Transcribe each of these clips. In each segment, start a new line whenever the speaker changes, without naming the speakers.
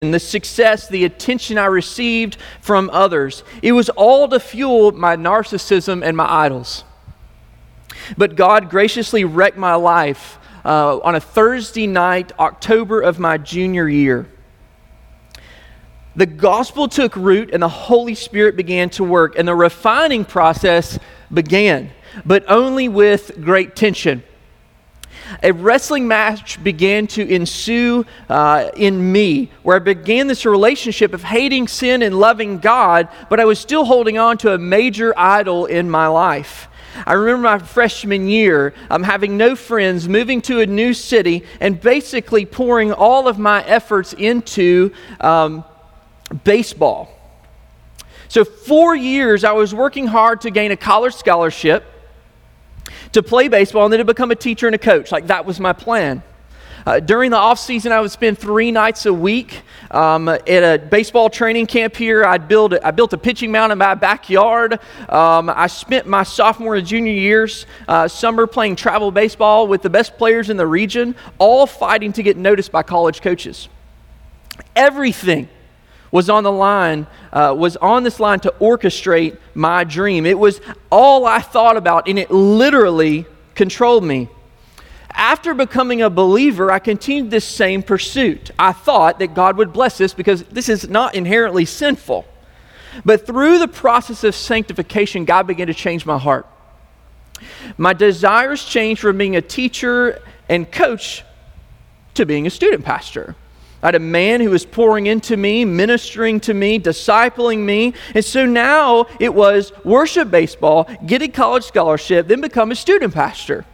the success, the attention I received from others. It was all to fuel my narcissism and my idols. But God graciously wrecked my life uh, on a Thursday night, October of my junior year. The gospel took root and the Holy Spirit began to work, and the refining process began, but only with great tension a wrestling match began to ensue uh, in me, where I began this relationship of hating sin and loving God, but I was still holding on to a major idol in my life. I remember my freshman year, I'm having no friends, moving to a new city, and basically pouring all of my efforts into um, baseball. So, four years, I was working hard to gain a college scholarship to play baseball and then to become a teacher and a coach. Like that was my plan. Uh, during the off season, I would spend three nights a week um, at a baseball training camp here. I'd build I built a pitching mound in my backyard. Um, I spent my sophomore and junior years uh, summer playing travel baseball with the best players in the region, all fighting to get noticed by college coaches. Everything was on the line, uh, was on this line to orchestrate my dream. It was all I thought about, and it literally controlled me. After becoming a believer, I continued this same pursuit. I thought that God would bless this because this is not inherently sinful. But through the process of sanctification, God began to change my heart. My desires changed from being a teacher and coach to being a student pastor. I had a man who was pouring into me, ministering to me, discipling me. And so now it was worship baseball, get a college scholarship, then become a student pastor.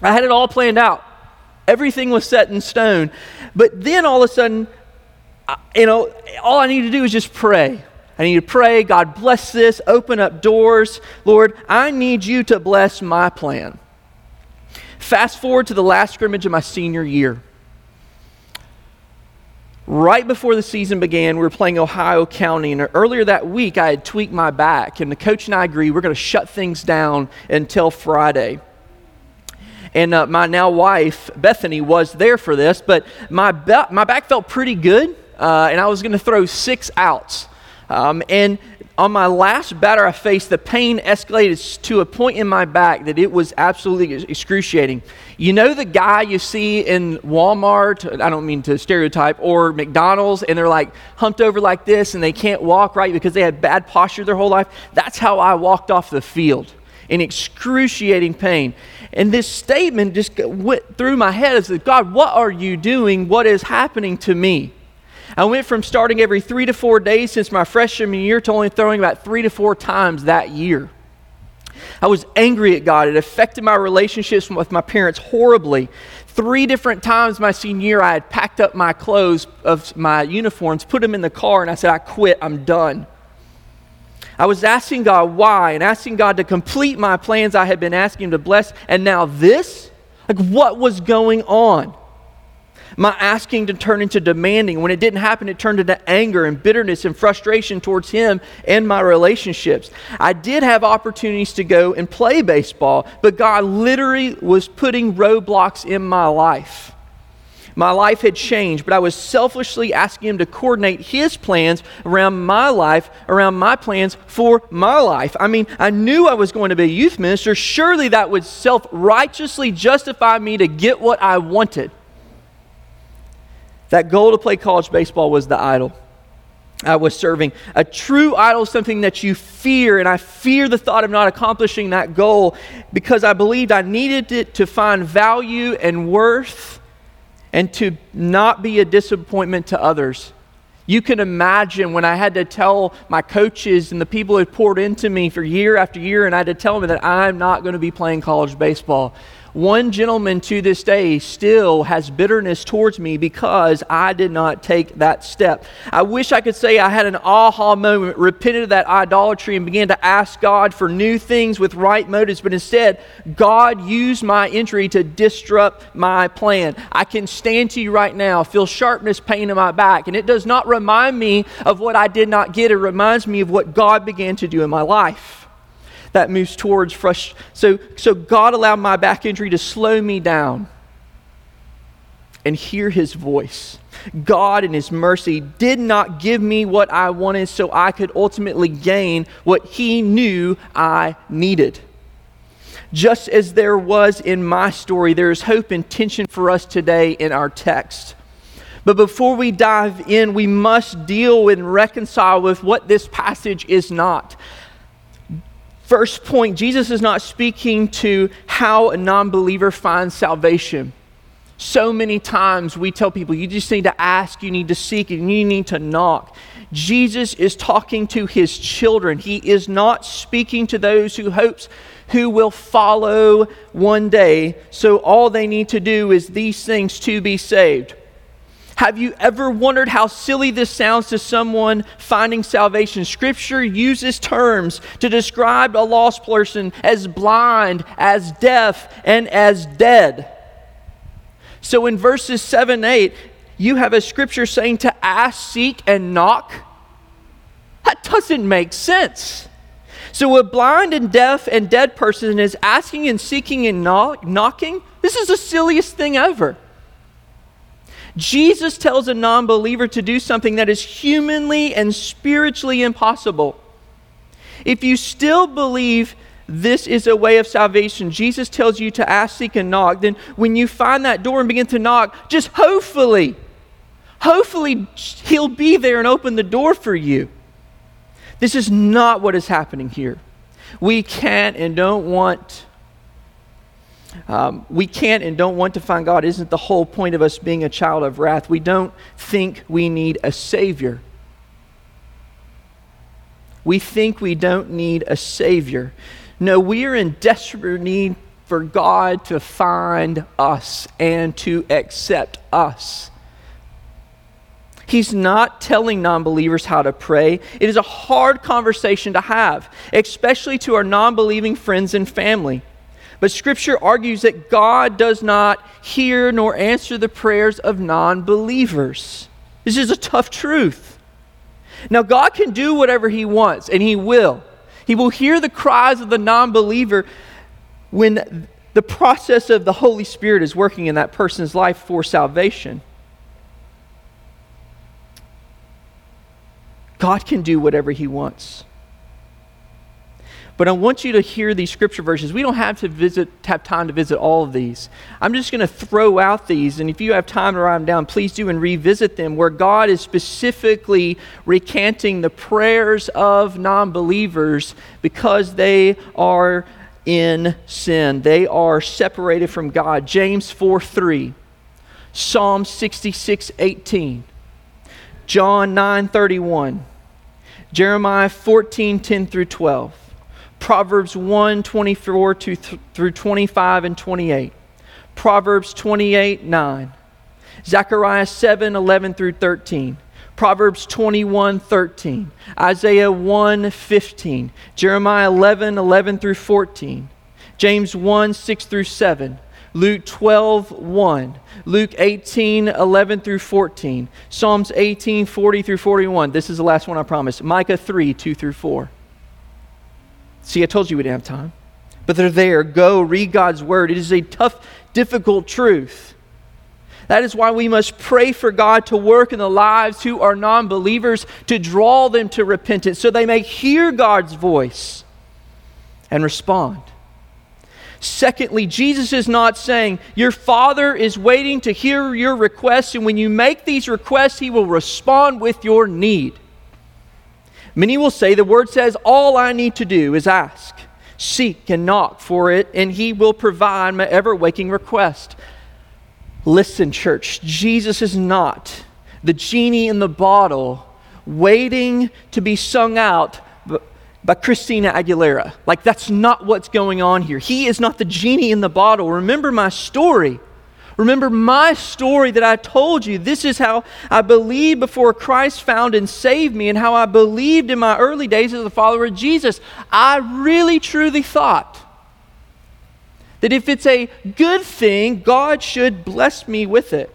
I had it all planned out. Everything was set in stone. But then all of a sudden, you know, all I need to do is just pray. I need to pray, God bless this, open up doors. Lord, I need you to bless my plan. Fast forward to the last scrimmage of my senior year. Right before the season began, we were playing Ohio County, and earlier that week I had tweaked my back, and the coach and I agreed we're going to shut things down until Friday. And uh, my now wife, Bethany, was there for this, but my, be- my back felt pretty good, uh, and I was going to throw six outs. Um, and on my last batter I faced, the pain escalated to a point in my back that it was absolutely excruciating. You know the guy you see in Walmart, I don't mean to stereotype, or McDonald's, and they're like humped over like this and they can't walk right because they had bad posture their whole life? That's how I walked off the field in excruciating pain. And this statement just went through my head as God, what are you doing? What is happening to me? I went from starting every three to four days since my freshman year to only throwing about three to four times that year. I was angry at God. It affected my relationships with my parents horribly. Three different times my senior year, I had packed up my clothes of my uniforms, put them in the car, and I said, I quit, I'm done. I was asking God why and asking God to complete my plans I had been asking Him to bless, and now this? Like, what was going on? My asking to turn into demanding. When it didn't happen, it turned into anger and bitterness and frustration towards him and my relationships. I did have opportunities to go and play baseball, but God literally was putting roadblocks in my life. My life had changed, but I was selfishly asking Him to coordinate His plans around my life, around my plans for my life. I mean, I knew I was going to be a youth minister. Surely that would self righteously justify me to get what I wanted. That goal to play college baseball was the idol. I was serving. A true idol is something that you fear, and I fear the thought of not accomplishing that goal because I believed I needed it to find value and worth and to not be a disappointment to others. You can imagine when I had to tell my coaches and the people who poured into me for year after year, and I had to tell them that I'm not going to be playing college baseball. One gentleman to this day still has bitterness towards me because I did not take that step. I wish I could say I had an aha moment, repented of that idolatry, and began to ask God for new things with right motives, but instead, God used my injury to disrupt my plan. I can stand to you right now, feel sharpness, pain in my back, and it does not remind me of what I did not get. It reminds me of what God began to do in my life that moves towards frustration. So, so God allowed my back injury to slow me down. and hear his voice. God, in his mercy, did not give me what I wanted so I could ultimately gain what he knew I needed. Just as there was in my story, there is hope and tension for us today in our text. But before we dive in, we must deal and reconcile with what this passage is not. First point Jesus is not speaking to how a non believer finds salvation. So many times we tell people you just need to ask, you need to seek, and you need to knock. Jesus is talking to his children. He is not speaking to those who hopes who will follow one day. So all they need to do is these things to be saved. Have you ever wondered how silly this sounds to someone finding salvation? Scripture uses terms to describe a lost person as blind, as deaf, and as dead. So in verses 7 8, you have a scripture saying to ask, seek, and knock. That doesn't make sense. So a blind and deaf and dead person is asking and seeking and knock, knocking. This is the silliest thing ever. Jesus tells a non believer to do something that is humanly and spiritually impossible. If you still believe this is a way of salvation, Jesus tells you to ask, seek, and knock, then when you find that door and begin to knock, just hopefully, hopefully He'll be there and open the door for you. This is not what is happening here. We can't and don't want um, we can't and don't want to find God isn't the whole point of us being a child of wrath. We don't think we need a Savior. We think we don't need a Savior. No, we are in desperate need for God to find us and to accept us. He's not telling non believers how to pray. It is a hard conversation to have, especially to our non believing friends and family. But Scripture argues that God does not hear nor answer the prayers of non believers. This is a tough truth. Now, God can do whatever He wants, and He will. He will hear the cries of the non believer when the process of the Holy Spirit is working in that person's life for salvation. God can do whatever He wants. But I want you to hear these scripture verses. We don't have to visit, have time to visit all of these. I'm just going to throw out these, and if you have time to write them down, please do and revisit them, where God is specifically recanting the prayers of non believers because they are in sin. They are separated from God. James 4 3, Psalm 66 18, John 9 31, Jeremiah 14 10 through 12. Proverbs 1 24 to th- through 25 and 28. Proverbs 28 9. Zechariah 7 11 through 13. Proverbs 21 13. Isaiah 1 15. Jeremiah 11 11 through 14. James 1 6 through 7. Luke 12, 1, Luke 18, 11 through 14, Psalms 18, 40 through 41. This is the last one I promise. Micah 3, 2 through 4. See, I told you we didn't have time. But they're there. Go read God's word. It is a tough, difficult truth. That is why we must pray for God to work in the lives who are non believers to draw them to repentance so they may hear God's voice and respond. Secondly, Jesus is not saying, Your Father is waiting to hear your requests, and when you make these requests, He will respond with your need. Many will say, The word says, All I need to do is ask, seek, and knock for it, and he will provide my ever waking request. Listen, church, Jesus is not the genie in the bottle waiting to be sung out by Christina Aguilera. Like, that's not what's going on here. He is not the genie in the bottle. Remember my story. Remember my story that I told you. This is how I believed before Christ found and saved me, and how I believed in my early days as a follower of Jesus. I really, truly thought that if it's a good thing, God should bless me with it.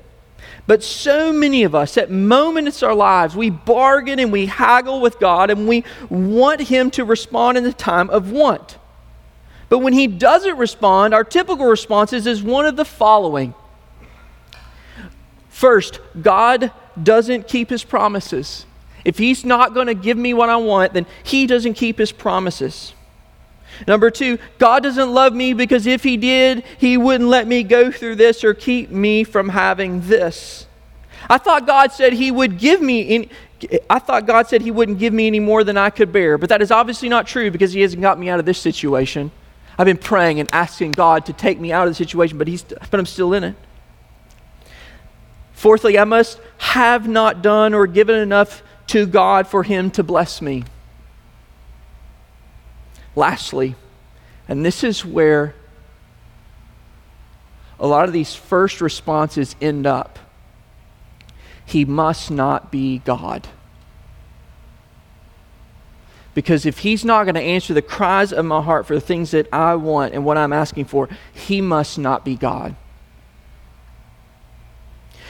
But so many of us, at moments in our lives, we bargain and we haggle with God and we want Him to respond in the time of want. But when He doesn't respond, our typical response is, is one of the following First, God doesn't keep his promises. If he's not going to give me what I want, then he doesn't keep his promises. Number two, God doesn't love me because if He did, He wouldn't let me go through this or keep me from having this. I thought God said He would give me. In, I thought God said He wouldn't give me any more than I could bear, but that is obviously not true because He hasn't got me out of this situation. I've been praying and asking God to take me out of the situation, but He's, but I'm still in it. Fourthly, I must have not done or given enough to God for Him to bless me. Lastly, and this is where a lot of these first responses end up He must not be God. Because if He's not going to answer the cries of my heart for the things that I want and what I'm asking for, He must not be God.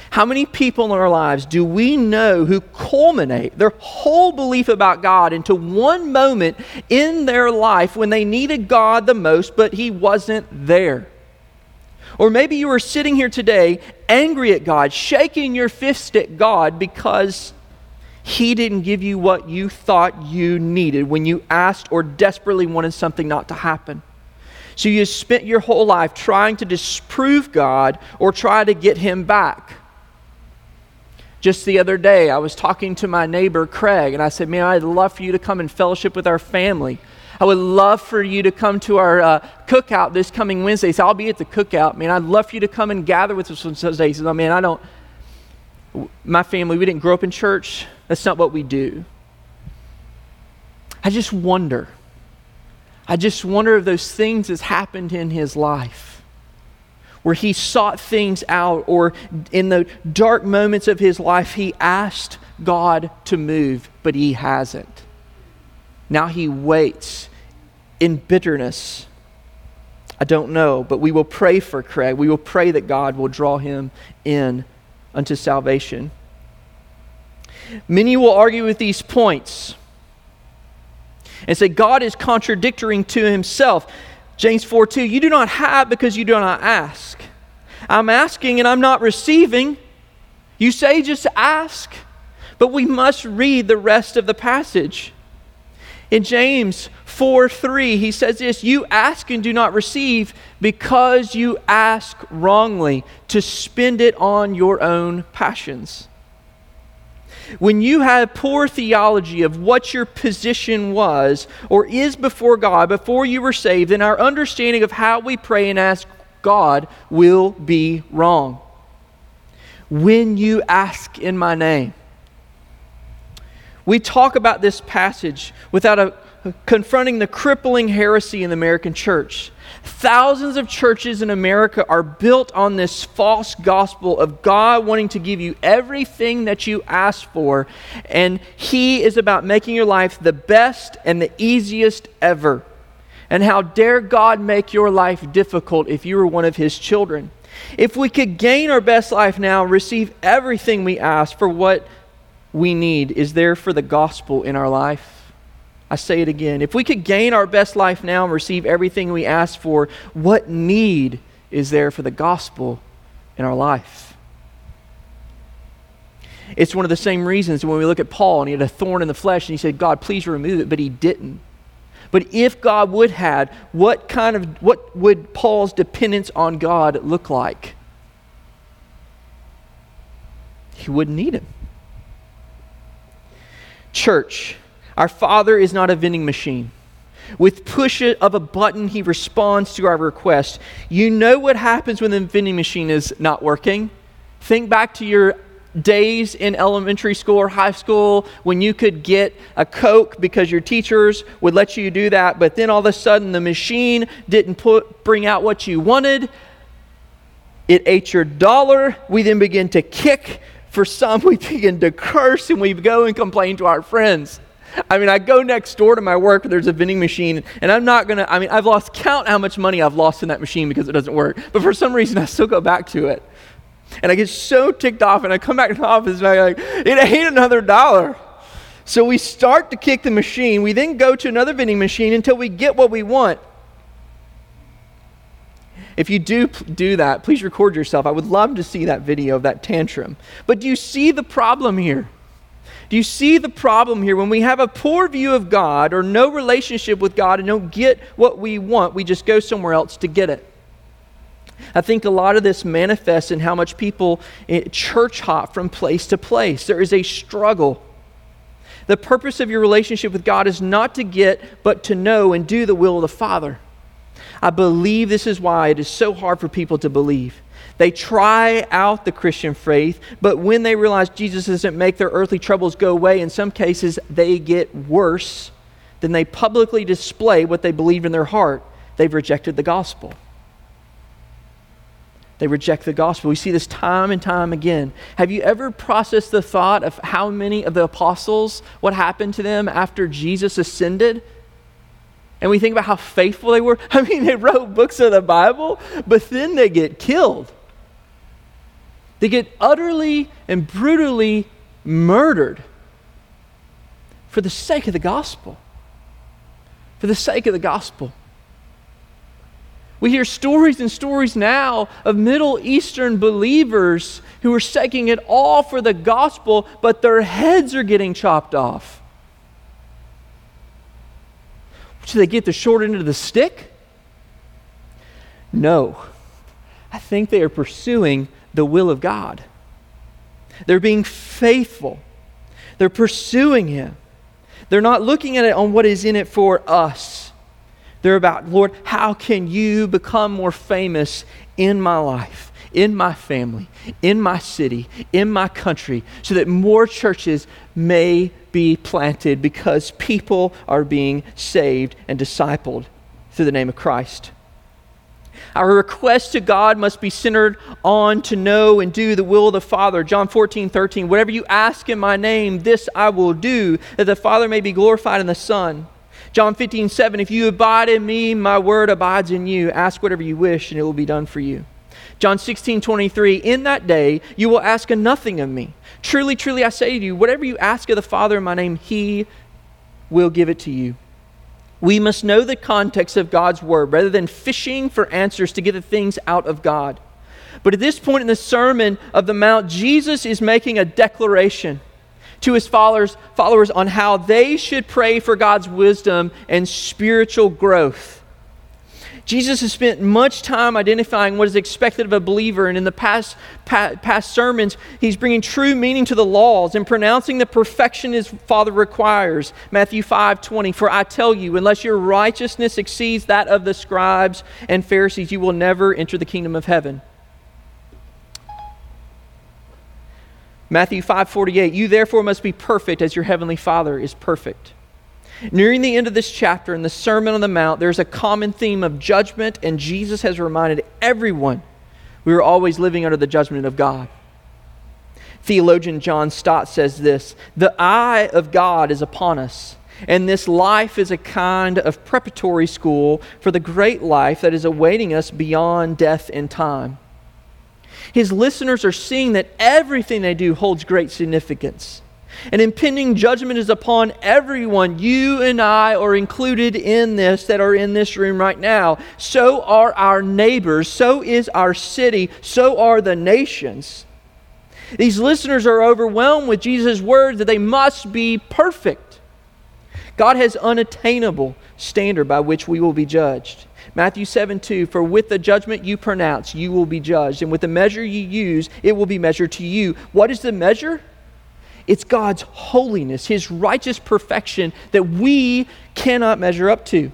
How many people in our lives do we know who culminate their whole belief about God into one moment in their life when they needed God the most, but He wasn't there? Or maybe you are sitting here today angry at God, shaking your fist at God because He didn't give you what you thought you needed when you asked or desperately wanted something not to happen. So you spent your whole life trying to disprove God or try to get Him back. Just the other day, I was talking to my neighbor, Craig, and I said, Man, I'd love for you to come and fellowship with our family. I would love for you to come to our uh, cookout this coming Wednesday. So I'll be at the cookout. Man, I'd love for you to come and gather with us on Sundays. He says, oh, man, I don't, my family, we didn't grow up in church. That's not what we do. I just wonder. I just wonder if those things has happened in his life where he sought things out, or in the dark moments of his life, he asked God to move, but he hasn't. Now he waits in bitterness. I don't know, but we will pray for Craig. We will pray that God will draw him in unto salvation. Many will argue with these points and say God is contradicting to himself. James 4 2, you do not have because you do not ask. I'm asking and I'm not receiving. You say just ask, but we must read the rest of the passage. In James 4 3, he says this You ask and do not receive because you ask wrongly to spend it on your own passions. When you have poor theology of what your position was or is before God before you were saved, then our understanding of how we pray and ask God will be wrong. When you ask in my name, we talk about this passage without a, confronting the crippling heresy in the American church Thousands of churches in America are built on this false gospel of God wanting to give you everything that you ask for, and He is about making your life the best and the easiest ever. And how dare God make your life difficult if you were one of His children? If we could gain our best life now, receive everything we ask for what we need, is there for the gospel in our life? I say it again. If we could gain our best life now and receive everything we ask for, what need is there for the gospel in our life? It's one of the same reasons when we look at Paul and he had a thorn in the flesh and he said, God, please remove it, but he didn't. But if God would had, what kind of what would Paul's dependence on God look like? He wouldn't need him. Church, our Father is not a vending machine. With push of a button, He responds to our request. You know what happens when the vending machine is not working? Think back to your days in elementary school or high school when you could get a Coke because your teachers would let you do that, but then all of a sudden the machine didn't put, bring out what you wanted. It ate your dollar. We then begin to kick. For some, we begin to curse and we go and complain to our friends. I mean, I go next door to my work, there's a vending machine, and I'm not going to, I mean, I've lost count how much money I've lost in that machine because it doesn't work. But for some reason, I still go back to it. And I get so ticked off, and I come back to the office, and I'm like, it ain't another dollar. So we start to kick the machine. We then go to another vending machine until we get what we want. If you do do that, please record yourself. I would love to see that video of that tantrum. But do you see the problem here? Do you see the problem here? When we have a poor view of God or no relationship with God and don't get what we want, we just go somewhere else to get it. I think a lot of this manifests in how much people eh, church hop from place to place. There is a struggle. The purpose of your relationship with God is not to get, but to know and do the will of the Father. I believe this is why it is so hard for people to believe. They try out the Christian faith, but when they realize Jesus doesn't make their earthly troubles go away, in some cases they get worse. Then they publicly display what they believe in their heart. They've rejected the gospel. They reject the gospel. We see this time and time again. Have you ever processed the thought of how many of the apostles, what happened to them after Jesus ascended? And we think about how faithful they were. I mean, they wrote books of the Bible, but then they get killed. They get utterly and brutally murdered for the sake of the gospel. For the sake of the gospel. We hear stories and stories now of Middle Eastern believers who are staking it all for the gospel, but their heads are getting chopped off. Do they get the short end of the stick? No. I think they are pursuing the will of God. They're being faithful. They're pursuing Him. They're not looking at it on what is in it for us. They're about, Lord, how can you become more famous in my life, in my family, in my city, in my country, so that more churches may be planted because people are being saved and discipled through the name of Christ. Our request to God must be centered on to know and do the will of the Father. John 14, 13. Whatever you ask in my name, this I will do, that the Father may be glorified in the Son. John 15, 7. If you abide in me, my word abides in you. Ask whatever you wish, and it will be done for you. John 16, 23. In that day, you will ask nothing of me. Truly, truly, I say to you, whatever you ask of the Father in my name, he will give it to you. We must know the context of God's word rather than fishing for answers to get the things out of God. But at this point in the Sermon of the Mount, Jesus is making a declaration to his followers, followers on how they should pray for God's wisdom and spiritual growth. Jesus has spent much time identifying what is expected of a believer, and in the past, past sermons, he's bringing true meaning to the laws and pronouncing the perfection his Father requires. Matthew 5 20, For I tell you, unless your righteousness exceeds that of the scribes and Pharisees, you will never enter the kingdom of heaven. Matthew 5:48 You therefore must be perfect as your heavenly Father is perfect. Nearing the end of this chapter in the Sermon on the Mount, there's a common theme of judgment, and Jesus has reminded everyone we are always living under the judgment of God. Theologian John Stott says this The eye of God is upon us, and this life is a kind of preparatory school for the great life that is awaiting us beyond death and time. His listeners are seeing that everything they do holds great significance. An impending judgment is upon everyone. You and I are included in this that are in this room right now. So are our neighbors. So is our city. So are the nations. These listeners are overwhelmed with Jesus' words that they must be perfect. God has unattainable standard by which we will be judged. Matthew 7 2, for with the judgment you pronounce, you will be judged, and with the measure you use, it will be measured to you. What is the measure? It's God's holiness, His righteous perfection that we cannot measure up to.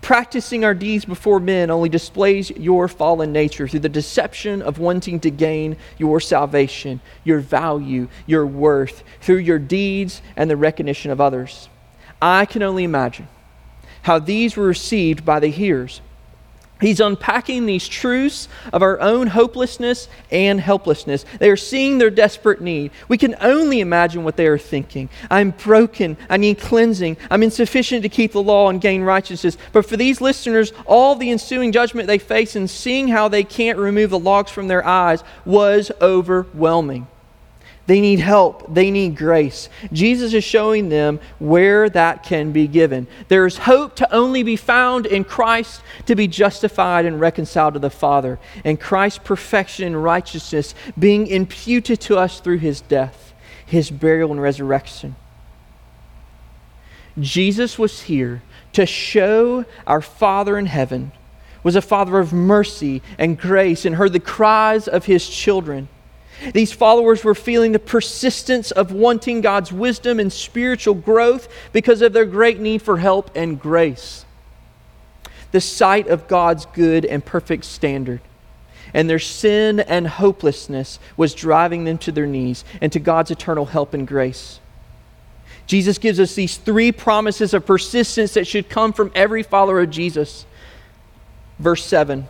Practicing our deeds before men only displays your fallen nature through the deception of wanting to gain your salvation, your value, your worth, through your deeds and the recognition of others. I can only imagine how these were received by the hearers He's unpacking these truths of our own hopelessness and helplessness. They are seeing their desperate need. We can only imagine what they are thinking. I'm broken. I need cleansing. I'm insufficient to keep the law and gain righteousness. But for these listeners, all the ensuing judgment they face and seeing how they can't remove the logs from their eyes was overwhelming. They need help. They need grace. Jesus is showing them where that can be given. There is hope to only be found in Christ to be justified and reconciled to the Father, and Christ's perfection and righteousness being imputed to us through his death, his burial, and resurrection. Jesus was here to show our Father in heaven was a father of mercy and grace and heard the cries of his children these followers were feeling the persistence of wanting God's wisdom and spiritual growth because of their great need for help and grace. The sight of God's good and perfect standard and their sin and hopelessness was driving them to their knees and to God's eternal help and grace. Jesus gives us these three promises of persistence that should come from every follower of Jesus. Verse 7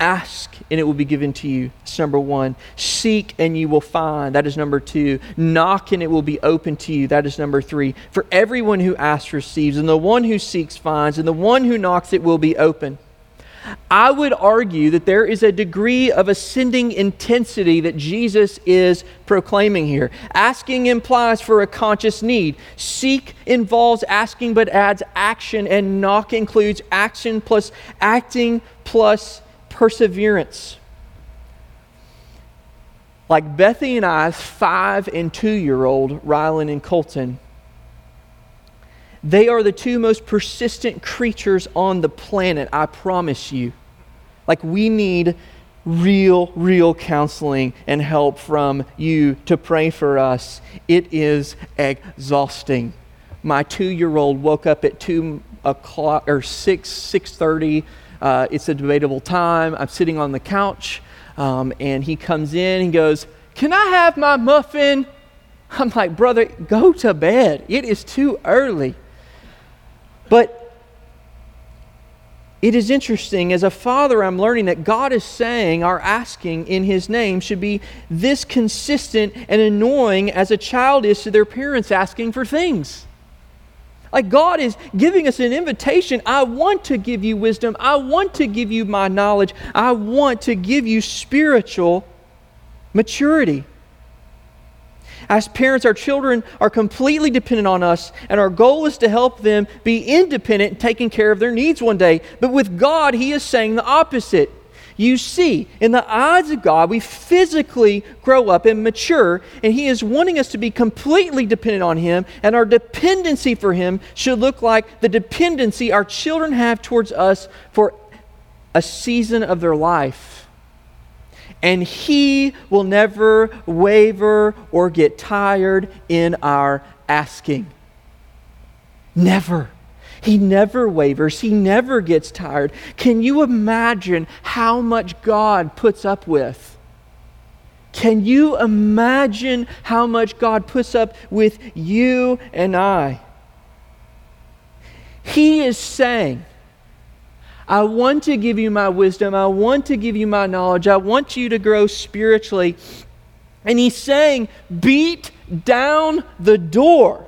Ask and it will be given to you. That's number one. Seek and you will find. That is number two. Knock and it will be open to you. That is number three. For everyone who asks receives, and the one who seeks finds, and the one who knocks it will be open. I would argue that there is a degree of ascending intensity that Jesus is proclaiming here. Asking implies for a conscious need. Seek involves asking but adds action, and knock includes action plus acting plus perseverance. Like Bethy and I's five and two year old, Rylan and Colton, they are the two most persistent creatures on the planet, I promise you. Like, we need real, real counseling and help from you to pray for us. It is exhausting. My two-year-old woke up at two o'clock or six, six thirty uh, it's a debatable time. I'm sitting on the couch, um, and he comes in and goes, Can I have my muffin? I'm like, Brother, go to bed. It is too early. But it is interesting. As a father, I'm learning that God is saying our asking in His name should be this consistent and annoying as a child is to their parents asking for things. Like God is giving us an invitation. I want to give you wisdom. I want to give you my knowledge. I want to give you spiritual maturity. As parents, our children are completely dependent on us, and our goal is to help them be independent taking care of their needs one day. But with God, He is saying the opposite. You see, in the eyes of God, we physically grow up and mature, and He is wanting us to be completely dependent on Him, and our dependency for Him should look like the dependency our children have towards us for a season of their life. And He will never waver or get tired in our asking. Never. He never wavers, he never gets tired. Can you imagine how much God puts up with? Can you imagine how much God puts up with you and I? He is saying, I want to give you my wisdom. I want to give you my knowledge. I want you to grow spiritually. And he's saying, beat down the door.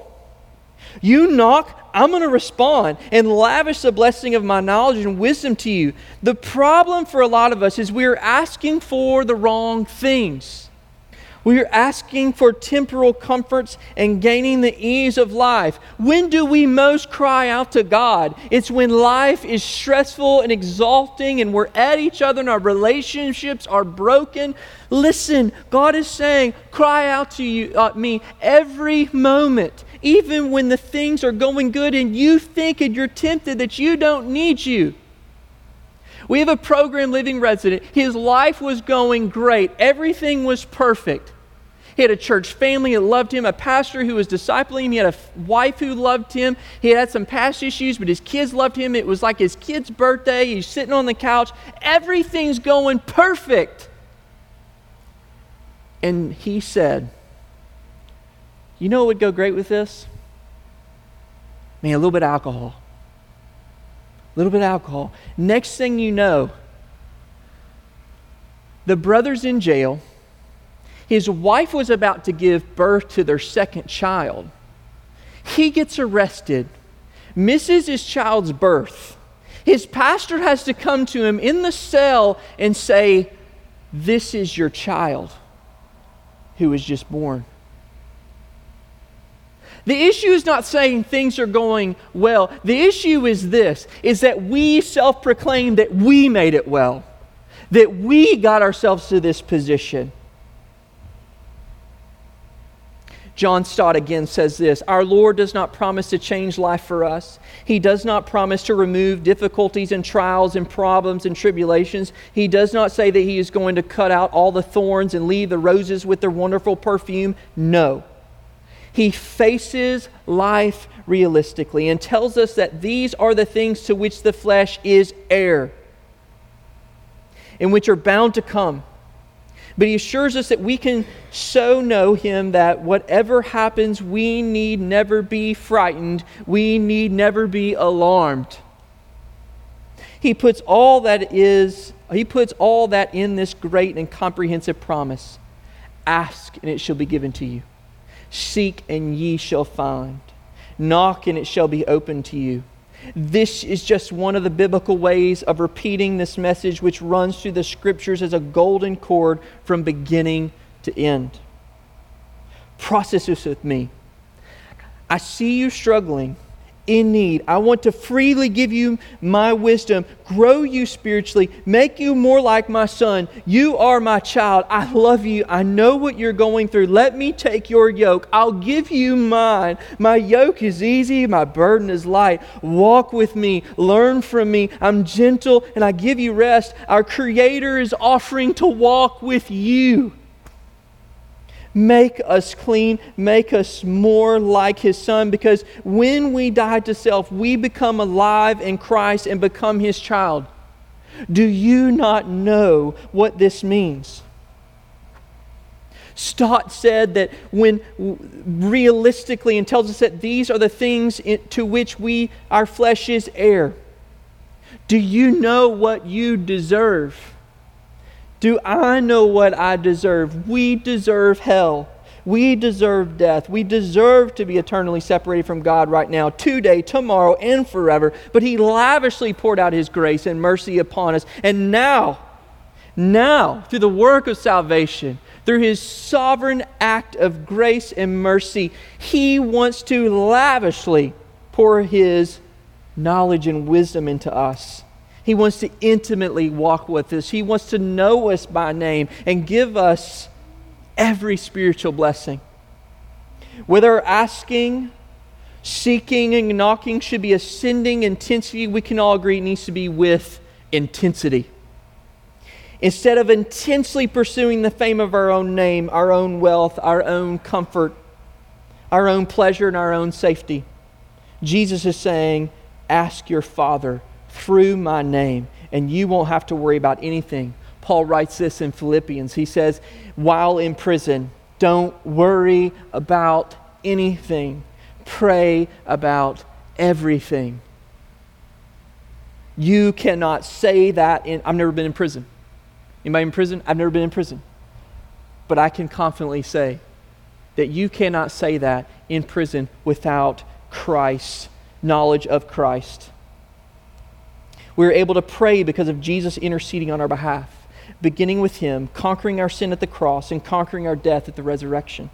You knock, I'm going to respond and lavish the blessing of my knowledge and wisdom to you. The problem for a lot of us is we're asking for the wrong things. We are asking for temporal comforts and gaining the ease of life. When do we most cry out to God? It's when life is stressful and exalting and we're at each other and our relationships are broken. Listen, God is saying, cry out to you, uh, me every moment even when the things are going good and you think and you're tempted that you don't need you. We have a program living resident. His life was going great, everything was perfect. He had a church family that loved him, a pastor who was discipling him. He had a wife who loved him. He had some past issues, but his kids loved him. It was like his kid's birthday. He's sitting on the couch. Everything's going perfect. And he said, you know what would go great with this? Man, a little bit of alcohol. A little bit of alcohol. Next thing you know, the brother's in jail. His wife was about to give birth to their second child. He gets arrested, misses his child's birth. His pastor has to come to him in the cell and say, This is your child. who was just born. The issue is not saying things are going well. The issue is this is that we self-proclaim that we made it well. That we got ourselves to this position. John Stott again says this Our Lord does not promise to change life for us. He does not promise to remove difficulties and trials and problems and tribulations. He does not say that He is going to cut out all the thorns and leave the roses with their wonderful perfume. No. He faces life realistically and tells us that these are the things to which the flesh is heir and which are bound to come. But he assures us that we can so know him that whatever happens, we need never be frightened. We need never be alarmed. He puts all that is, he puts all that in this great and comprehensive promise. Ask and it shall be given to you. Seek and ye shall find. Knock and it shall be opened to you. This is just one of the biblical ways of repeating this message, which runs through the scriptures as a golden cord from beginning to end. Process this with me. I see you struggling in need. I want to freely give you my wisdom, grow you spiritually, make you more like my son. You are my child. I love you. I know what you're going through. Let me take your yoke. I'll give you mine. My yoke is easy, my burden is light. Walk with me, learn from me. I'm gentle and I give you rest. Our Creator is offering to walk with you. Make us clean, make us more like His Son, because when we die to self, we become alive in Christ and become His child. Do you not know what this means? Stott said that when realistically and tells us that these are the things to which we our flesh is heir. Do you know what you deserve? Do I know what I deserve? We deserve hell. We deserve death. We deserve to be eternally separated from God right now, today, tomorrow, and forever. But He lavishly poured out His grace and mercy upon us. And now, now, through the work of salvation, through His sovereign act of grace and mercy, He wants to lavishly pour His knowledge and wisdom into us. He wants to intimately walk with us. He wants to know us by name and give us every spiritual blessing. Whether asking, seeking, and knocking should be ascending intensity, we can all agree it needs to be with intensity. Instead of intensely pursuing the fame of our own name, our own wealth, our own comfort, our own pleasure, and our own safety, Jesus is saying, Ask your Father through my name, and you won't have to worry about anything. Paul writes this in Philippians. He says, while in prison, don't worry about anything, pray about everything. You cannot say that in, I've never been in prison. Anybody in prison? I've never been in prison. But I can confidently say that you cannot say that in prison without Christ, knowledge of Christ. We are able to pray because of Jesus interceding on our behalf, beginning with Him, conquering our sin at the cross, and conquering our death at the resurrection.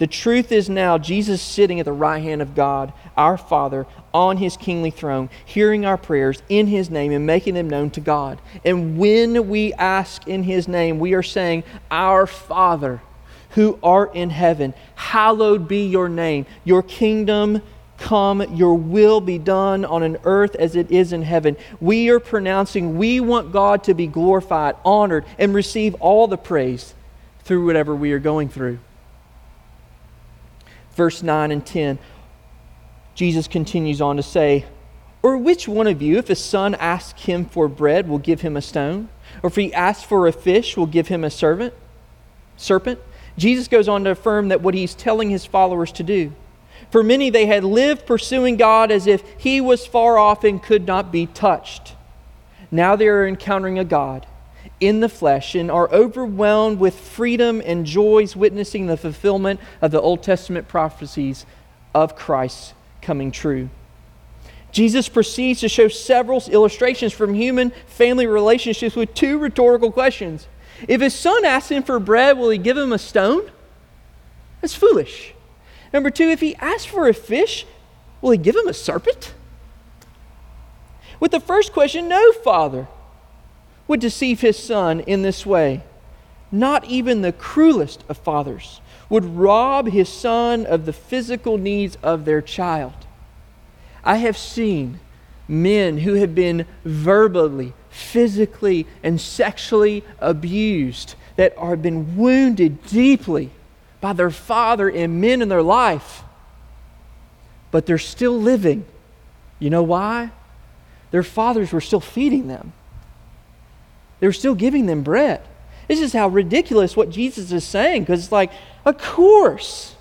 The truth is now Jesus sitting at the right hand of God, our Father, on his kingly throne, hearing our prayers in his name and making them known to God. And when we ask in his name, we are saying, Our Father, who art in heaven, hallowed be your name. Your kingdom come, your will be done on an earth as it is in heaven. We are pronouncing we want God to be glorified, honored, and receive all the praise through whatever we are going through. Verse 9 and 10, Jesus continues on to say, Or which one of you, if a son asks him for bread, will give him a stone? Or if he asks for a fish, will give him a servant? Serpent? Jesus goes on to affirm that what he's telling his followers to do for many, they had lived pursuing God as if He was far off and could not be touched. Now they are encountering a God in the flesh and are overwhelmed with freedom and joys, witnessing the fulfillment of the Old Testament prophecies of Christ coming true. Jesus proceeds to show several illustrations from human family relationships with two rhetorical questions. If his son asks him for bread, will he give him a stone? That's foolish. Number two, if he asks for a fish, will he give him a serpent? With the first question, no father would deceive his son in this way. Not even the cruelest of fathers would rob his son of the physical needs of their child. I have seen men who have been verbally, physically, and sexually abused that are been wounded deeply by their father and men in their life, but they're still living. You know why? Their fathers were still feeding them. They were still giving them bread. This is how ridiculous what Jesus is saying because it's like, of course,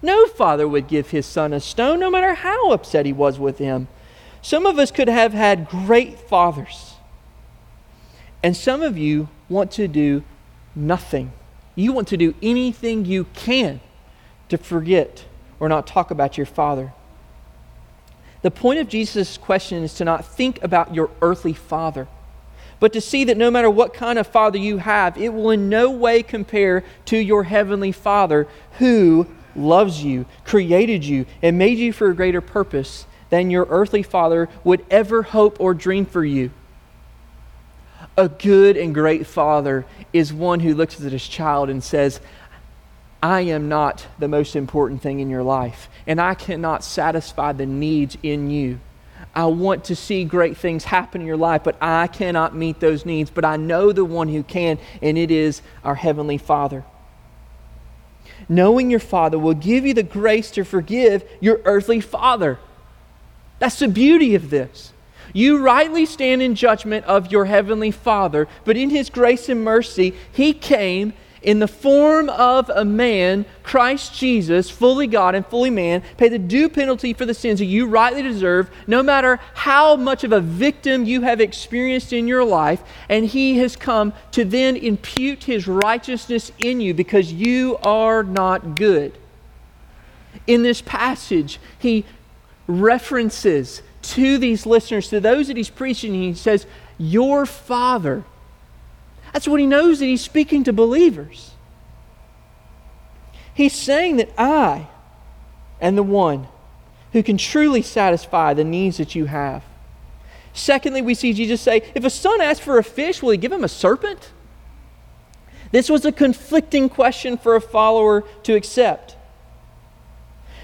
no father would give his son a stone no matter how upset he was with him. Some of us could have had great fathers, and some of you want to do nothing. You want to do anything you can to forget or not talk about your father. The point of Jesus' question is to not think about your earthly father but to see that no matter what kind of father you have, it will in no way compare to your heavenly Father who loves you, created you, and made you for a greater purpose than your earthly father would ever hope or dream for you. A good and great father is one who looks at his child and says, I am not the most important thing in your life, and I cannot satisfy the needs in you. I want to see great things happen in your life, but I cannot meet those needs. But I know the one who can, and it is our Heavenly Father. Knowing your Father will give you the grace to forgive your earthly father. That's the beauty of this. You rightly stand in judgment of your Heavenly Father, but in His grace and mercy, He came in the form of a man, Christ Jesus, fully God and fully man, pay the due penalty for the sins that you rightly deserve, no matter how much of a victim you have experienced in your life. And he has come to then impute his righteousness in you because you are not good. In this passage, he references to these listeners, to those that he's preaching, he says, Your Father that's what he knows that he's speaking to believers. He's saying that I am the one who can truly satisfy the needs that you have. Secondly, we see Jesus say, If a son asks for a fish, will he give him a serpent? This was a conflicting question for a follower to accept.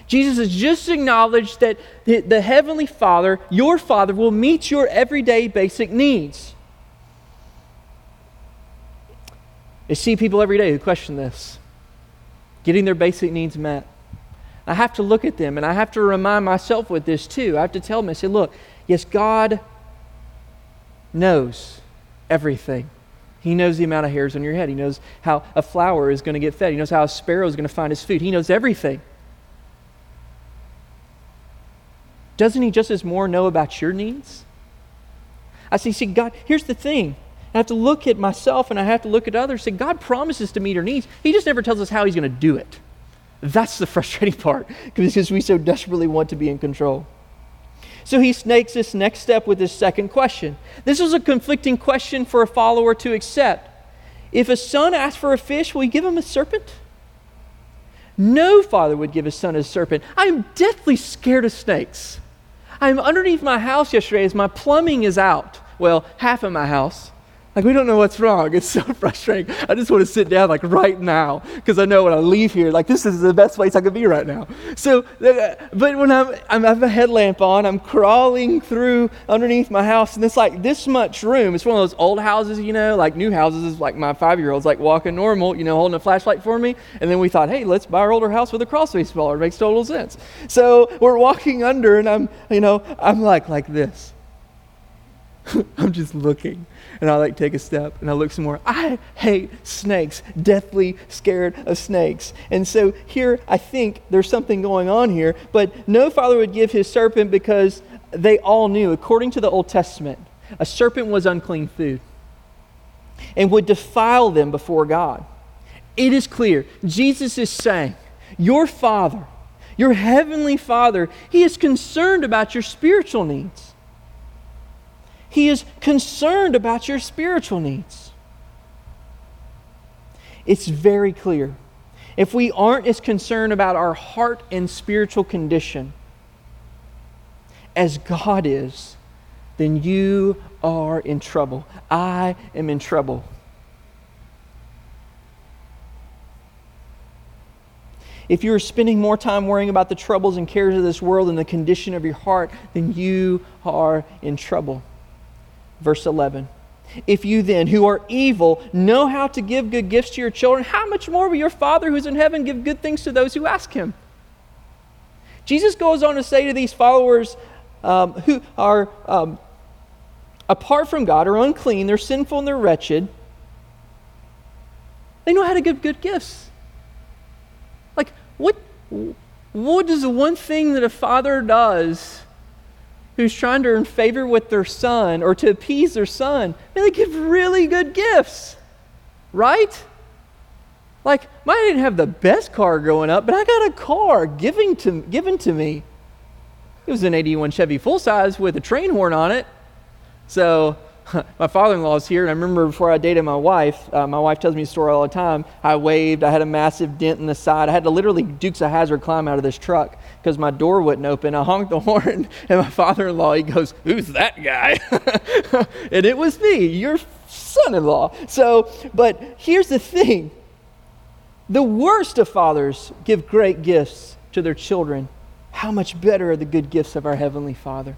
Jesus has just acknowledged that the Heavenly Father, your Father, will meet your everyday basic needs. I see people every day who question this, getting their basic needs met. I have to look at them and I have to remind myself with this too. I have to tell them, I say, look, yes, God knows everything. He knows the amount of hairs on your head. He knows how a flower is going to get fed. He knows how a sparrow is going to find his food. He knows everything. Doesn't he just as more know about your needs? I say, see, God, here's the thing. I have to look at myself and I have to look at others. Say, God promises to meet our needs. He just never tells us how He's going to do it. That's the frustrating part because we so desperately want to be in control. So he snakes this next step with his second question. This was a conflicting question for a follower to accept. If a son asks for a fish, will he give him a serpent? No father would give his son a serpent. I am deathly scared of snakes. I'm underneath my house yesterday as my plumbing is out. Well, half of my house. Like, we don't know what's wrong. It's so frustrating. I just want to sit down, like, right now, because I know when I leave here, like, this is the best place I could be right now. So, uh, but when I'm, I'm, I have a headlamp on, I'm crawling through underneath my house, and it's like this much room. It's one of those old houses, you know, like new houses, is like my five year old's like walking normal, you know, holding a flashlight for me. And then we thought, hey, let's buy our older house with a crawl space smaller. It makes total sense. So we're walking under, and I'm, you know, I'm like, like this. I'm just looking. And I like take a step and I look some more. I hate snakes, deathly scared of snakes. And so here I think there's something going on here, but no father would give his serpent because they all knew, according to the Old Testament, a serpent was unclean food and would defile them before God. It is clear. Jesus is saying, Your Father, your heavenly Father, He is concerned about your spiritual needs. He is concerned about your spiritual needs. it's very clear. If we aren't as concerned about our heart and spiritual condition as God is, then you are in trouble. I am in trouble. If you're spending more time worrying about the troubles and cares of this world and the condition of your heart, then you are in trouble. Verse 11. If you then, who are evil, know how to give good gifts to your children, how much more will your Father who's in heaven give good things to those who ask him? Jesus goes on to say to these followers um, who are um, apart from God, are unclean, they're sinful, and they're wretched, they know how to give good gifts. Like, what, what is the one thing that a father does who's trying to earn favor with their son or to appease their son? Man, they give really good gifts, right? Like, mine didn't have the best car growing up, but I got a car given to, given to me. It was an 81 Chevy full size with a train horn on it. So my father-in-law is here, and I remember before I dated my wife, uh, my wife tells me a story all the time. I waved, I had a massive dent in the side. I had to literally Dukes of Hazzard climb out of this truck because my door wouldn't open. I honked the horn, and my father-in-law, he goes, "Who's that guy?" and it was me, your son-in-law. So, but here's the thing: the worst of fathers give great gifts to their children. How much better are the good gifts of our heavenly Father?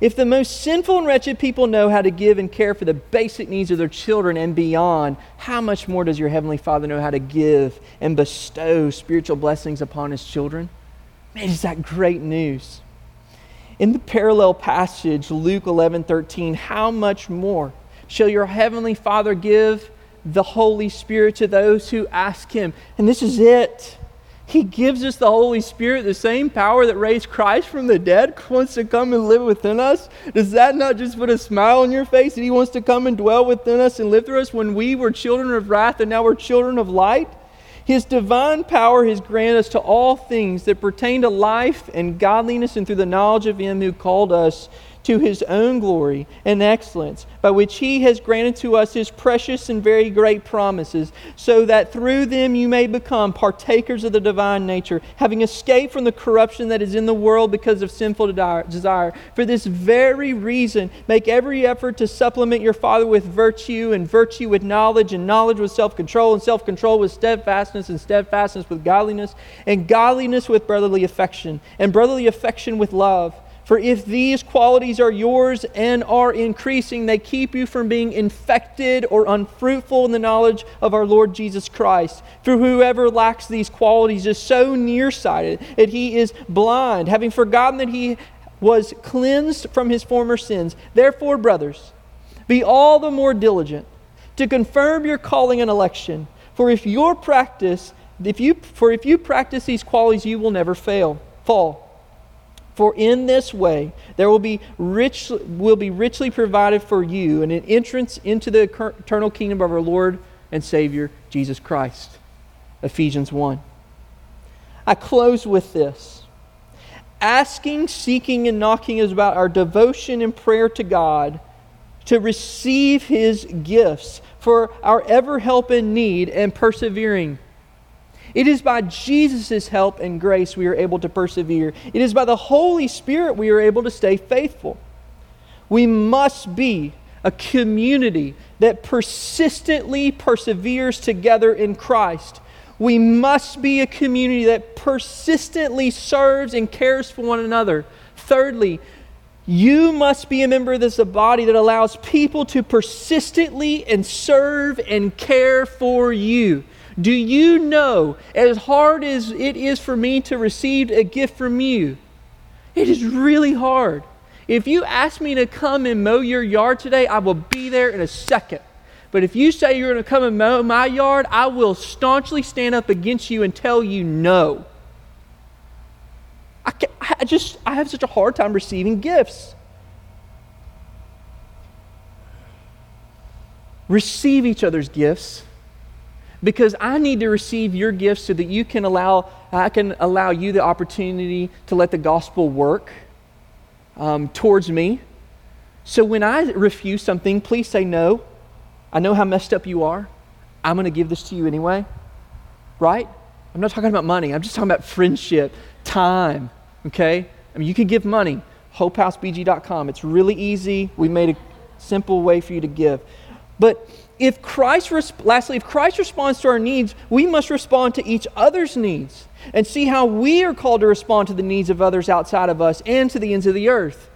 If the most sinful and wretched people know how to give and care for the basic needs of their children and beyond, how much more does your Heavenly Father know how to give and bestow spiritual blessings upon His children? Man, is that great news? In the parallel passage, Luke 11 13, how much more shall your Heavenly Father give the Holy Spirit to those who ask Him? And this is it. He gives us the Holy Spirit, the same power that raised Christ from the dead, wants to come and live within us. Does that not just put a smile on your face that He wants to come and dwell within us and live through us when we were children of wrath and now we're children of light? His divine power has granted us to all things that pertain to life and godliness and through the knowledge of Him who called us to his own glory and excellence, by which he has granted to us his precious and very great promises, so that through them you may become partakers of the divine nature, having escaped from the corruption that is in the world because of sinful desire. For this very reason, make every effort to supplement your Father with virtue, and virtue with knowledge, and knowledge with self control, and self control with steadfastness, and steadfastness with godliness, and godliness with brotherly affection, and brotherly affection with love for if these qualities are yours and are increasing, they keep you from being infected or unfruitful in the knowledge of our Lord Jesus Christ. For whoever lacks these qualities is so nearsighted that he is blind, having forgotten that he was cleansed from his former sins. Therefore, brothers, be all the more diligent to confirm your calling and election. For if your practice, if you, for if you practice these qualities, you will never fail, fall. For in this way there will be, rich, will be richly provided for you and an entrance into the eternal kingdom of our Lord and Savior, Jesus Christ. Ephesians 1. I close with this. Asking, seeking, and knocking is about our devotion and prayer to God to receive His gifts for our ever help in need and persevering it is by Jesus' help and grace we are able to persevere. It is by the Holy Spirit we are able to stay faithful. We must be a community that persistently perseveres together in Christ. We must be a community that persistently serves and cares for one another. Thirdly, you must be a member of this body that allows people to persistently and serve and care for you. Do you know, as hard as it is for me to receive a gift from you, it is really hard. If you ask me to come and mow your yard today, I will be there in a second. But if you say you're going to come and mow my yard, I will staunchly stand up against you and tell you no. I, I just I have such a hard time receiving gifts. Receive each other's gifts because I need to receive your gifts so that you can allow, I can allow you the opportunity to let the gospel work um, towards me. So when I refuse something, please say no. I know how messed up you are. I'm going to give this to you anyway. Right? I'm not talking about money. I'm just talking about friendship, time. Okay? I mean, you can give money. HopeHouseBG.com. It's really easy. We made a simple way for you to give. But if Christ, lastly, if Christ responds to our needs, we must respond to each other's needs and see how we are called to respond to the needs of others outside of us and to the ends of the earth.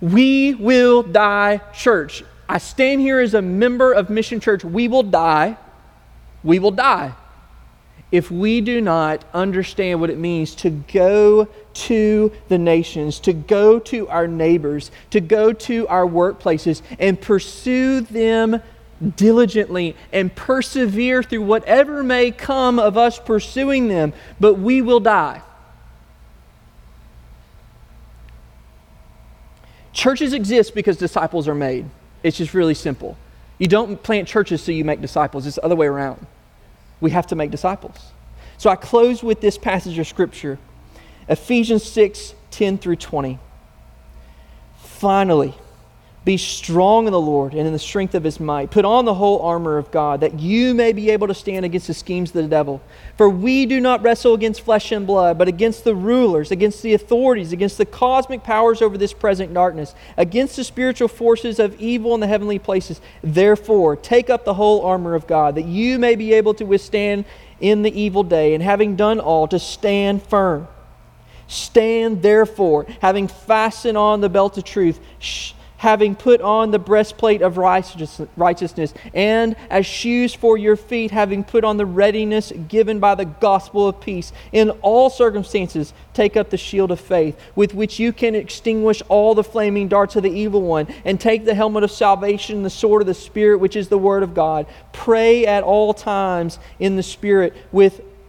We will die, church. I stand here as a member of Mission Church. We will die. We will die if we do not understand what it means to go to the nations, to go to our neighbors, to go to our workplaces and pursue them diligently and persevere through whatever may come of us pursuing them, but we will die. Churches exist because disciples are made. It's just really simple. You don't plant churches so you make disciples, it's the other way around. We have to make disciples. So I close with this passage of Scripture Ephesians 6 10 through 20. Finally, be strong in the Lord and in the strength of his might. Put on the whole armor of God, that you may be able to stand against the schemes of the devil. For we do not wrestle against flesh and blood, but against the rulers, against the authorities, against the cosmic powers over this present darkness, against the spiritual forces of evil in the heavenly places. Therefore, take up the whole armor of God, that you may be able to withstand in the evil day, and having done all, to stand firm. Stand therefore, having fastened on the belt of truth having put on the breastplate of righteousness, and as shoes for your feet, having put on the readiness given by the gospel of peace. In all circumstances, take up the shield of faith, with which you can extinguish all the flaming darts of the evil one, and take the helmet of salvation, the sword of the Spirit, which is the word of God. Pray at all times in the Spirit with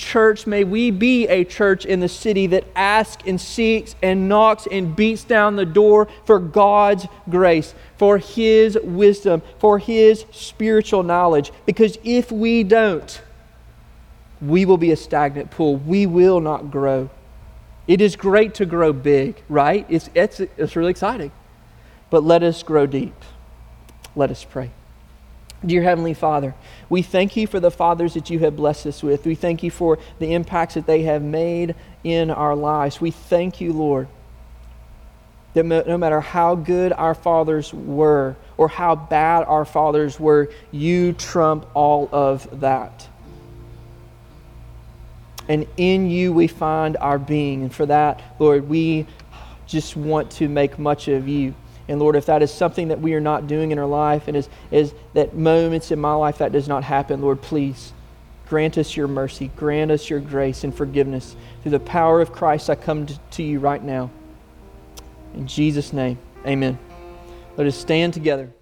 Church, may we be a church in the city that asks and seeks and knocks and beats down the door for God's grace, for His wisdom, for His spiritual knowledge. Because if we don't, we will be a stagnant pool. We will not grow. It is great to grow big, right? It's, it's, it's really exciting. But let us grow deep. Let us pray. Dear Heavenly Father, we thank you for the fathers that you have blessed us with. We thank you for the impacts that they have made in our lives. We thank you, Lord, that no matter how good our fathers were or how bad our fathers were, you trump all of that. And in you we find our being. And for that, Lord, we just want to make much of you. And Lord, if that is something that we are not doing in our life and is, is that moments in my life that does not happen, Lord, please grant us your mercy, grant us your grace and forgiveness. Through the power of Christ, I come to, to you right now. In Jesus' name, amen. Let us stand together.